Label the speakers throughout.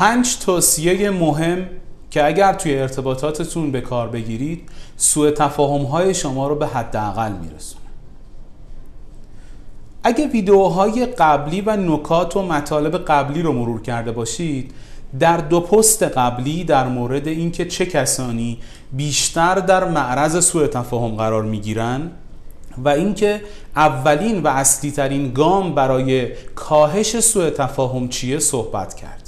Speaker 1: پنج توصیه مهم که اگر توی ارتباطاتتون به کار بگیرید سوء تفاهم های شما رو به حداقل میرسونه. اگه ویدیوهای قبلی و نکات و مطالب قبلی رو مرور کرده باشید در دو پست قبلی در مورد اینکه چه کسانی بیشتر در معرض سوء تفاهم قرار می‌گیرن و اینکه اولین و اصلی ترین گام برای کاهش سوء تفاهم چیه صحبت کردیم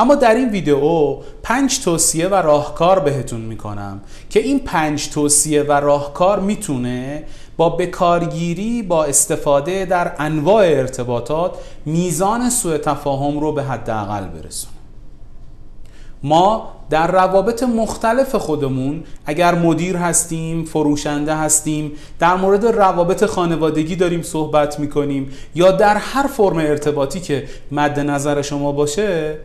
Speaker 1: اما در این ویدیو پنج توصیه و راهکار بهتون می‌کنم که این پنج توصیه و راهکار می‌تونه با بکارگیری با استفاده در انواع ارتباطات میزان سوء تفاهم رو به حداقل برسونه. ما در روابط مختلف خودمون اگر مدیر هستیم فروشنده هستیم در مورد روابط خانوادگی داریم صحبت می‌کنیم یا در هر فرم ارتباطی که مد نظر شما باشه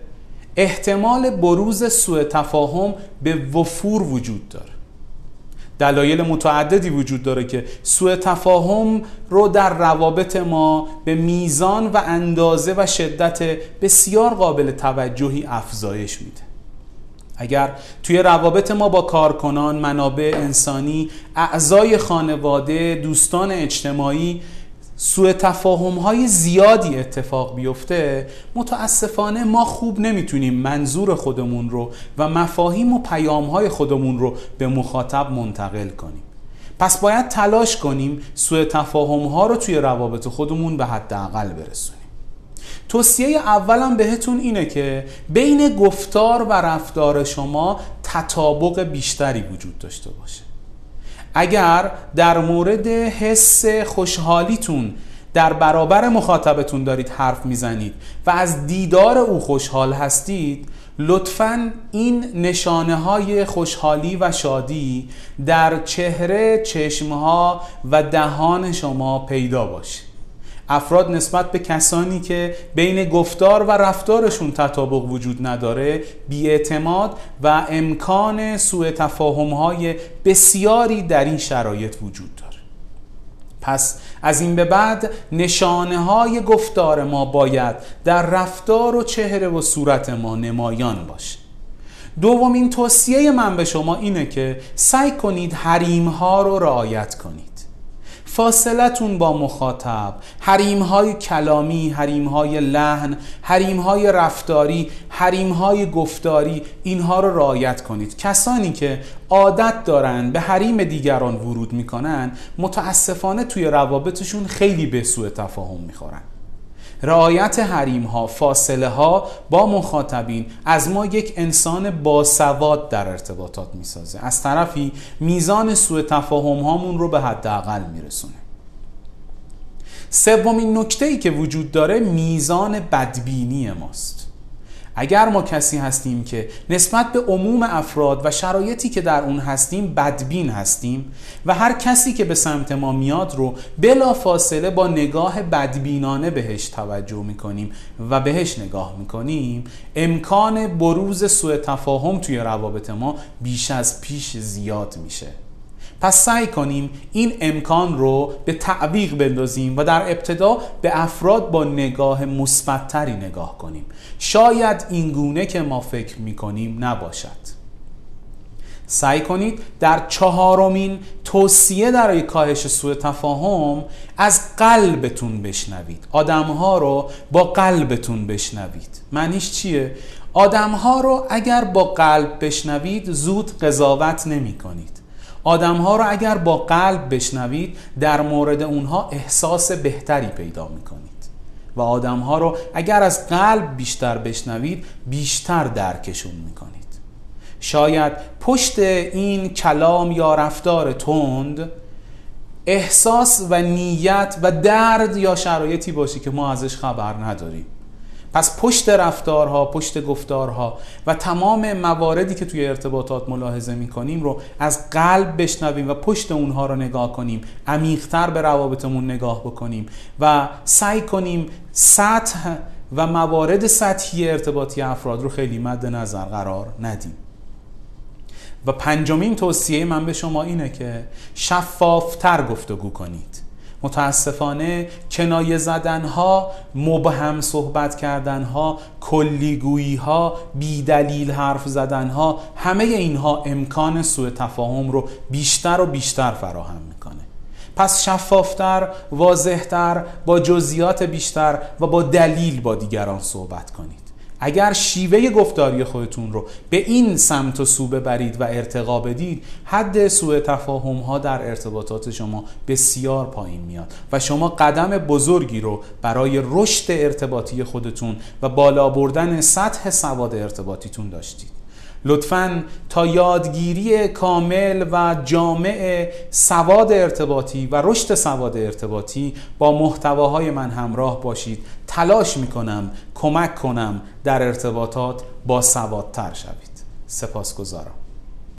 Speaker 1: احتمال بروز سوء تفاهم به وفور وجود داره. دلایل متعددی وجود داره که سوء تفاهم رو در روابط ما به میزان و اندازه و شدت بسیار قابل توجهی افزایش میده. اگر توی روابط ما با کارکنان، منابع انسانی، اعضای خانواده، دوستان اجتماعی سوء تفاهم های زیادی اتفاق بیفته متاسفانه ما خوب نمی‌تونیم منظور خودمون رو و مفاهیم و پیام های خودمون رو به مخاطب منتقل کنیم. پس باید تلاش کنیم سوء تفاهم ها رو توی روابط خودمون به حداقل برسونیم. توصیه اولم بهتون اینه که بین گفتار و رفتار شما تطابق بیشتری وجود داشته باشه. اگر در مورد حس خوشحالیتون در برابر مخاطبتون دارید حرف می‌زنید و از دیدار او خوشحال هستید لطفا این نشانه های خوشحالی و شادی در چهره، چشمها و دهان شما پیدا باشه. افراد نسبت به کسانی که بین گفتار و رفتارشون تطابق وجود نداره بیاعتماد و امکان سوء های بسیاری در این شرایط وجود داره. پس از این به بعد نشانه های گفتار ما باید در رفتار و چهره و صورت ما نمایان باشه. دومین توصیه من به شما اینه که سعی کنید حریم ها رو رعایت کنید. فاصلتون با مخاطب. حریم های کلامی حریم های لحن حریم های رفتاری حریم های گفتاری اینها رو رعایت کنید. کسانی که عادت دارن به حریم دیگران ورود می‌کنن متاسفانه توی روابطشون خیلی به سوء تفاهم می‌خورن. رعایت حریم ها فاصله ها با مخاطبین از ما یک انسان باسواد در ارتباطات می‌سازه. از طرفی میزان سوء تفاهم هامون رو به حداقل میرسونه. سومین نکته ای که وجود داره میزان بدبینی ماست. اگر ما کسی هستیم که نسبت به عموم افراد و شرایطی که در اون هستیم بدبین هستیم و هر کسی که به سمت ما میاد رو بلا فاصله با نگاه بدبینانه بهش توجه می‌کنیم و بهش نگاه می‌کنیم امکان بروز سوء تفاهم توی روابط ما بیش از پیش زیاد میشه. پس سعی کنیم این امکان رو به تعویق بندازیم و در ابتدا به افراد با نگاه مثبتتری نگاه کنیم. شاید این گونه که ما فکر می‌کنیم نباشد. سعی کنید در چهارمین توصیه در کاهش سوء تفاهم از قلبتون بشنوید. آدمها رو با قلبتون بشنوید. معنیش چیه؟ آدمها رو اگر با قلب بشنوید زود قضاوت نمی کنید آدم ها رو اگر با قلب بشنوید در مورد اونها احساس بهتری پیدا می‌کنید. و آدم ها رو اگر از قلب بیشتر بشنوید بیشتر درکشون می‌کنید. شاید پشت این کلام یا رفتار تند احساس و نیت و درد یا شرایطی باشه که ما ازش خبر نداریم. پس پشت رفتارها پشت گفتارها و تمام مواردی که توی ارتباطات ملاحظه می‌کنیم رو از قلب بشنویم و پشت اونها رو نگاه کنیم. عمیقتر به روابطمون نگاه بکنیم و سعی کنیم سطح و موارد سطحی ارتباطی افراد رو خیلی مد نظر قرار ندیم. و پنجمین توصیه من به شما اینه که شفافتر گفتگو کنید. متاسفانه کنایه زدنها مبهم صحبت کردنها کلیگویی ها بیدلیل حرف زدنها همه اینها امکان سوء تفاهم رو بیشتر و بیشتر فراهم می‌کنه. پس شفافتر، واضحتر، با جزئیات بیشتر و با دلیل با دیگران صحبت کنید. اگر شیوه گفتاری خودتون رو به این سمت و سو ببرید و ارتقا بدید حد سوء تفاهم ها در ارتباطات شما بسیار پایین میاد و شما قدم بزرگی رو برای رشد ارتباطی خودتون و بالا بردن سطح سواد ارتباطیتون داشتید. لطفا تا یادگیری کامل و جامع سواد ارتباطی و رشد سواد ارتباطی با محتواهای من همراه باشید. تلاش می‌کنم کمک کنم در ارتباطات با سوادتر شوید. سپاسگزارم.